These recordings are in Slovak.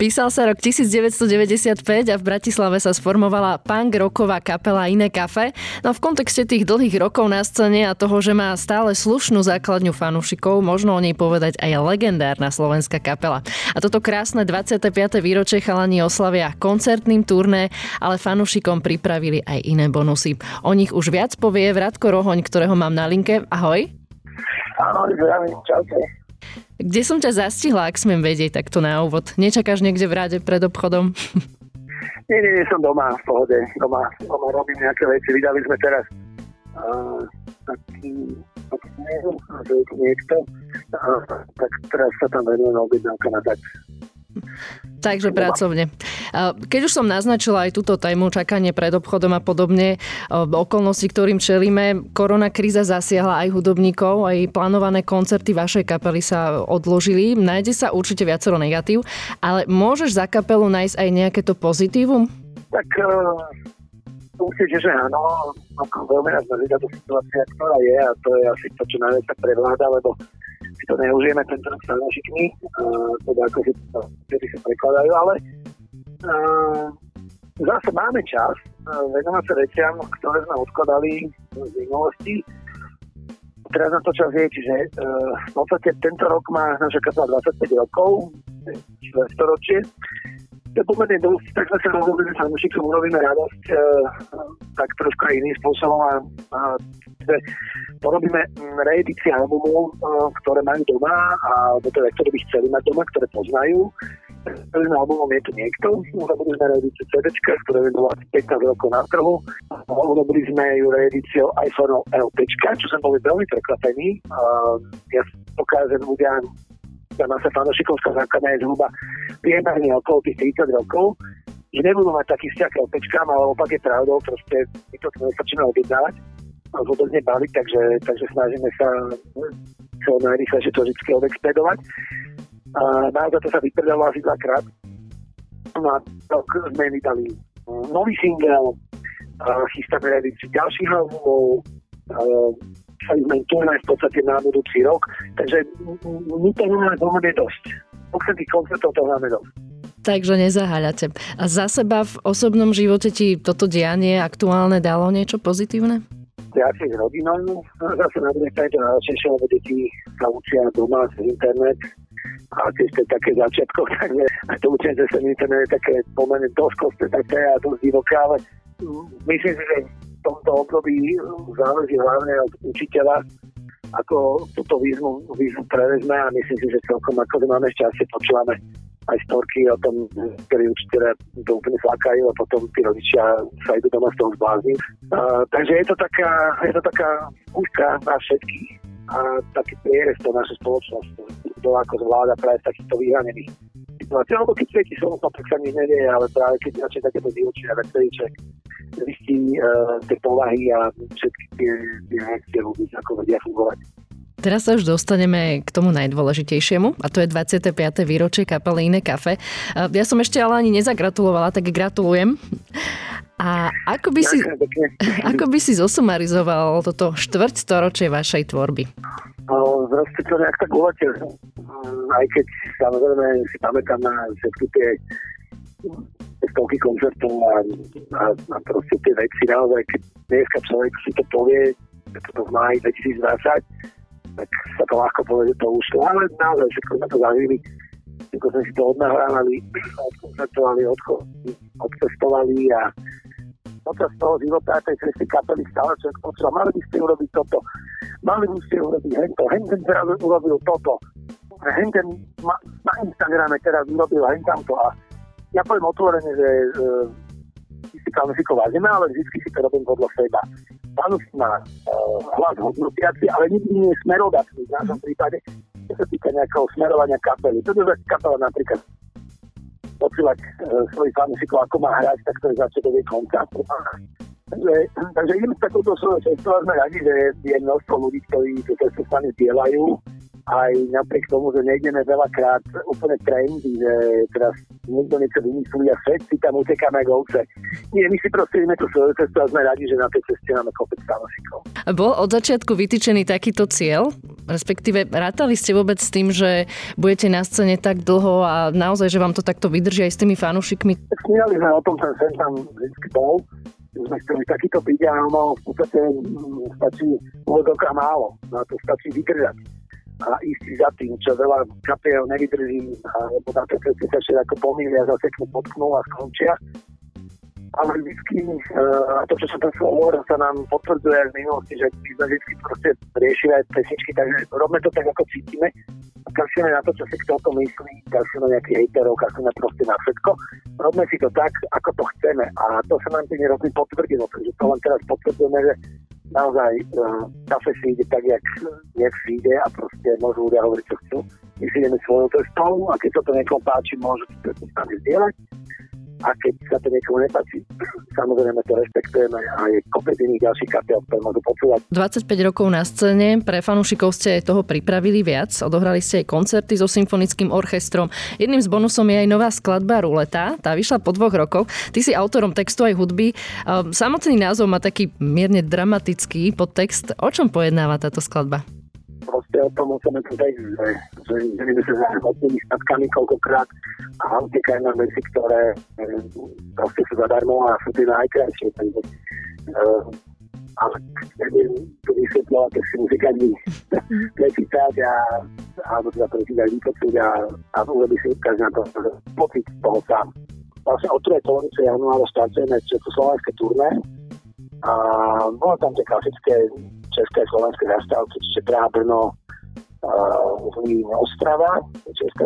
Písal sa rok 1995 a v Bratislave sa sformovala punk rocková kapela Iné kafe. No v kontexte tých dlhých rokov na scéne a toho, že má stále slušnú základňu fanúšikov, možno o nej povedať aj legendárna slovenská kapela. A toto krásne 25. výročie chalani oslavia koncertným turné, ale fanúšikom pripravili aj iné bonusy. O nich už viac povie Vratko Rohoň, ktorého mám na linke. Ahoj. Ahoj, zdravím, čaute. Kde som ťa zastihla, ak smiem vedieť takto na úvod? Nečakáš niekde v rade pred obchodom? Nie, nie, nie, som doma, v pohode. Doma, doma robím nejaké veci. Vydali sme teraz uh, taký, taký niekto, uh, tak teraz sa tam venuje objednávka na tak Takže pracovne. Keď už som naznačila aj túto tému, čakanie pred obchodom a podobne, okolnosti, ktorým čelíme, korona kríza zasiahla aj hudobníkov, aj plánované koncerty vašej kapely sa odložili. Nájde sa určite viacero negatív, ale môžeš za kapelu nájsť aj nejaké to pozitívum? Tak uh, určite, že áno. Veľmi nás mrzí situácia, ktorá je a to je asi to, čo najviac prevláda, lebo si to neužijeme tento rok uh, teda ako si to vtedy sa prekladajú, ale uh, zase máme čas venovať sa veciam, ktoré sme odkladali z minulosti. Teraz na to čas je, čiže uh, v podstate tento rok má naša kapela 25 rokov, storočie. To je pomerne dosť, tak sme sa rozhodli, že fanúšikom urobíme radosť uh, tak trošku aj iným spôsobom a, a porobíme mm, reedície albumov, eh, ktoré majú doma, alebo teda, ktoré by chceli mať doma, ktoré poznajú. Prvým albumom je tu niekto, urobili sme reedíciu CD, ktoré bolo asi 15 rokov na trhu. Urobili sme ju reedíciou iPhone LP, čo som boli veľmi prekvapený. Ja dokážem ľudia, tá naša fanošikovská základňa je zhruba priemerne okolo tých 30 rokov, že nebudú mať taký vzťah k LPčkám, ale opak je pravdou, proste my to nestačíme objednávať vôbec nebaviť, takže, takže snažíme sa čo najrychlejšie to vždy odexpedovať. A naozaj to sa vypredalo asi dvakrát. No a rok sme vydali nový single, chystáme reedíciu ďalších albumov, chceli sme turné v podstate na budúci rok, takže my to máme dohromady dosť. Okrem tých koncertov to máme dosť. Takže nezaháľate. A za seba v osobnom živote ti toto dianie aktuálne dalo niečo pozitívne? Viacej s rodinou. Zase na druhej strane to najlepšie, lebo deti sa učia doma cez internet a to je také začiatko, takže aj to učenie cez internet je také pomerne dosť kostetaté a dosť divoké, ale myslím si, že v tomto období záleží hlavne od učiteľa, ako túto výzvu, výzvu prevezme a myslím si, že celkom ako máme šťastie, počúvame aj storky o tom, ktorí učiteľe to úplne flakajú a potom tí rodičia sa idú doma z toho zblázni. Uh, takže je to taká, je to taká skúška na všetkých a taký prierez to naše spoločnosť, kto ako zvláda práve takýchto vyhranených situácií. Alebo keď svieti slnko, tak sa nič nevie, ale práve keď začne takéto divočina, tak vtedy človek zistí uh, tie povahy a všetky tie, tie reakcie ľudí, ako vedia fungovať. Teraz sa už dostaneme k tomu najdôležitejšiemu a to je 25. výročie kapely Iné kafe. Ja som ešte ale ani nezagratulovala, tak gratulujem. A ako by si, ako by si zosumarizoval toto štvrť storočie vašej tvorby? Zraste to nejak tak ulete. Aj keď samozrejme si pamätám na všetky tie stovky koncertov a, a, a proste tie veci naozaj, keď dneska človek si to povie, to v máji 2020, tak sa to ľahko povie, že to ušlo. Ale naozaj všetko sme to zažili, všetko sme si to odnahrávali, odkoncertovali, odcestovali a počas toho života tej cesty kapely stále človek počúva, mali by ste urobiť toto, mali by ste urobiť hento, henten teraz urobil toto, henten na Instagrame teraz urobil hentamto a ja poviem otvorene, že e, si kvalifiko vážime, ale vždy si to robím podľa seba. Má uh, hlas hodnotiaci, ale nikdy nie je smerodatný v našom prípade, čo sa týka nejakého smerovania kapely. Toto je kapela napríklad posielať uh, svojich fanúšikov, ako má hrať, tak to je začiatový konca. Takže, takže ideme s takouto svojou cestou sme radi, že je množstvo ľudí, ktorí túto cestu s nami dielajú aj napriek tomu, že nejdeme veľakrát úplne trendy, že teraz niekto niečo vymyslí a všetci tam utekáme ako ovce. Nie, my si proste ideme tú svoju cestu a sme radi, že na tej ceste máme kopec fanúšikov. Bol od začiatku vytýčený takýto cieľ? Respektíve rátali ste vôbec s tým, že budete na scéne tak dlho a naozaj, že vám to takto vydrží aj s tými fanúšikmi? Snívali sme o tom, že sem tam vždy bol, sme chceli takýto byť a ono v podstate mm, stačí úvodok a málo. No a to stačí vydržať a ísť za tým, čo veľa kapiel nevydrží, alebo na to ceste sa všetko pomýlia, zaseknú, potknú a skončia. Ale vždy, uh, to, čo som tam hovoril, sa nám potvrdzuje aj v minulosti, že my sme vždy proste riešili aj pesničky, takže robme to tak, ako cítime. Kašíme na to, čo si kto o tom myslí, kašíme nejakých hejterov, kašíme proste na všetko. Robme si to tak, ako to chceme. A to sa nám tými roky potvrdilo, takže to len teraz potvrdzujeme, že naozaj uh, kafe si ide tak, jak, jak si ide a proste môžu ľudia hovoriť, čo chcú. My si ideme svojou cestou a keď sa to niekomu páči, môžu to s nami zdieľať a keď sa to niekomu nepáči, samozrejme to rešpektujeme a je kopec iných ďalších kapiel, ktoré môžu počúvať. 25 rokov na scéne, pre fanúšikov ste toho pripravili viac, odohrali ste aj koncerty so symfonickým orchestrom. Jedným z bonusom je aj nová skladba Ruleta, tá vyšla po dvoch rokoch. Ty si autorom textu aj hudby. Ehm, samotný názov má taký mierne dramatický podtext. O čom pojednáva táto skladba? Proste o tom musíme tu že, že, že my sme sa hodnými statkami koľkokrát a utekajú nám veci, ktoré eh, proste sú zadarmo a sú tie najkrajšie. Takže, uh, ale neviem to vysvetľovať, tak si musí každý prečítať a alebo teda prečítať, vypočuť a, a urobiť si každý na to pocit toho sám. Vlastne od 3. polovice januára startujeme Československé turné a bolo tam tie klasické české a slovenské zastávky, čiže Praha, Brno, uh, Ostrava, česká,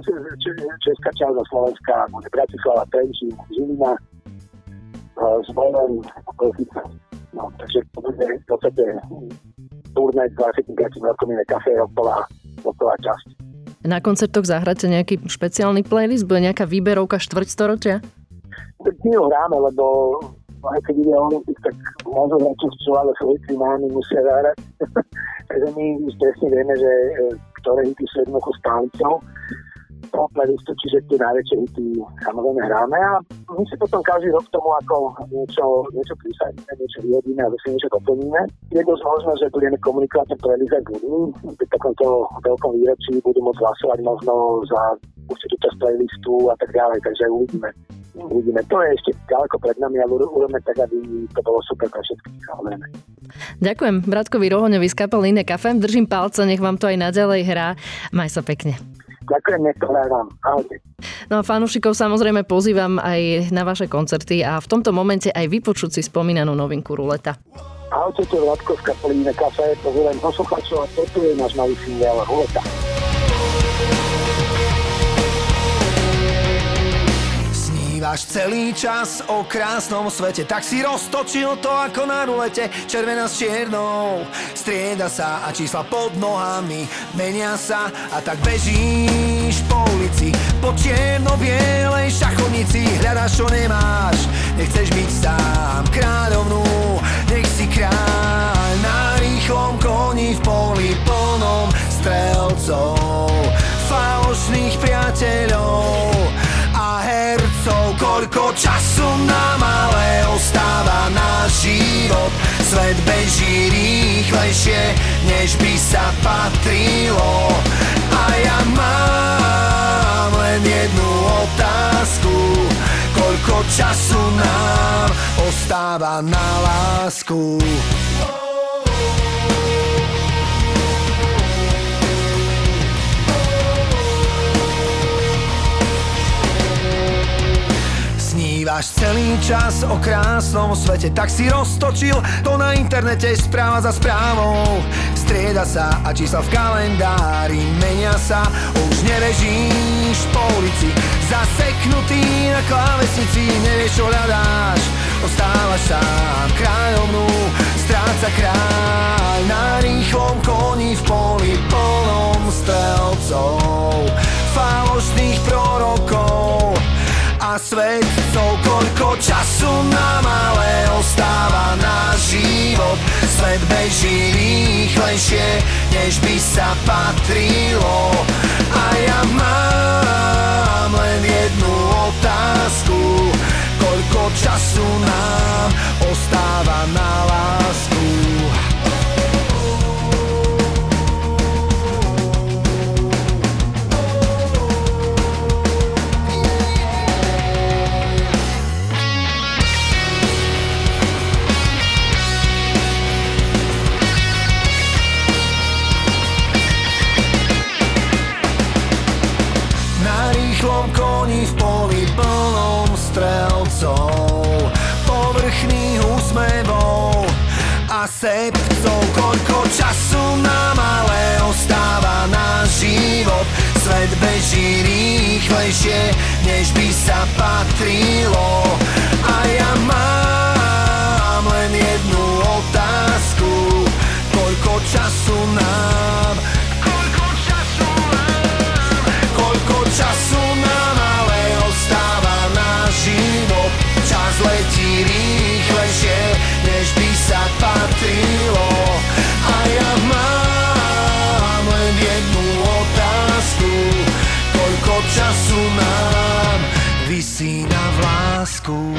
česká časť a Slovenská, bude Bratislava, Trenčín, Žilina, uh, Zvolen, Košice. No, takže to bude v podstate turné 25 rokov iné kafe roková, roková časť. Na koncertoch zahráte nejaký špeciálny playlist? Bude nejaká výberovka štvrťstoročia? Tak my ho hráme, lebo aj keď ide Olympik, tak chcú, ale svoji mámy musia zahrať. Takže my už presne vieme, že e, ktoré hity sú jednoducho stálicou toho playlistu, čiže tie najväčšie hity samozrejme hráme a my si potom každý rok tomu ako niečo, niečo prisadíme, niečo vyhodíme a zase niečo doplníme. Je dosť možné, že budeme komunikovať ten playlist aj ľuďmi, pri takomto veľkom výročí budú môcť hlasovať možno za určitú časť playlistu a tak ďalej, takže uvidíme uvidíme. To je ešte ďaleko pred nami, ale urobíme tak, aby to bolo super pre všetkých, samozrejme. Ďakujem Bratkovi Rohoňovi z kapel Iné Kafe. Držím palce, nech vám to aj naďalej hrá. Maj sa pekne. Ďakujem, nech to vám. Ahojte. No a fanúšikov samozrejme pozývam aj na vaše koncerty a v tomto momente aj vypočuť si spomínanú novinku Ruleta. Ahojte, to je Vladko z kapely Iné Kafe. Pozdravujem poslucháčov a toto je náš nový single Ruleta. Snívaš celý čas o krásnom svete. Tak si roztočil to ako na rulete Červená s čiernou. Strieda sa a čísla pod nohami Menia sa a tak bežíš po ulici. Po čierno-bielej šachovnici Hľadaš čo nemáš. Nechceš byť sám kráľovnú Nech si kráľ Na rýchlom koni v poli plnom strelcov. Falošných priateľov Koľko času nám ale ostáva na život. Svet beží rýchlejšie, než by sa patrilo. A ja mám len jednu otázku. Koľko času nám ostáva na lásku Snívaš celý čas o krásnom svete. Tak si roztočil to na internete Správa za správou. Strieda sa a čísla v kalendári Menia sa, už nerežíš po ulici Zaseknutý na klávesnici Nevieš čo hľadáš. Ostávaš sám kráľovnú Stráca kráľ Na rýchlom koni v poli plnom strelcov. Falošných prorokov a svetcov Koľko času nám ale ostáva na život. Svet beží rýchlejšie, než by sa patrilo. A ja mám len jednu otázku. Koľko času nám ostáva na sebcov Koľko času nám ale ostáva na život? Svet beží rýchlejšie, než by sa patrilo času nám vysí na vlásku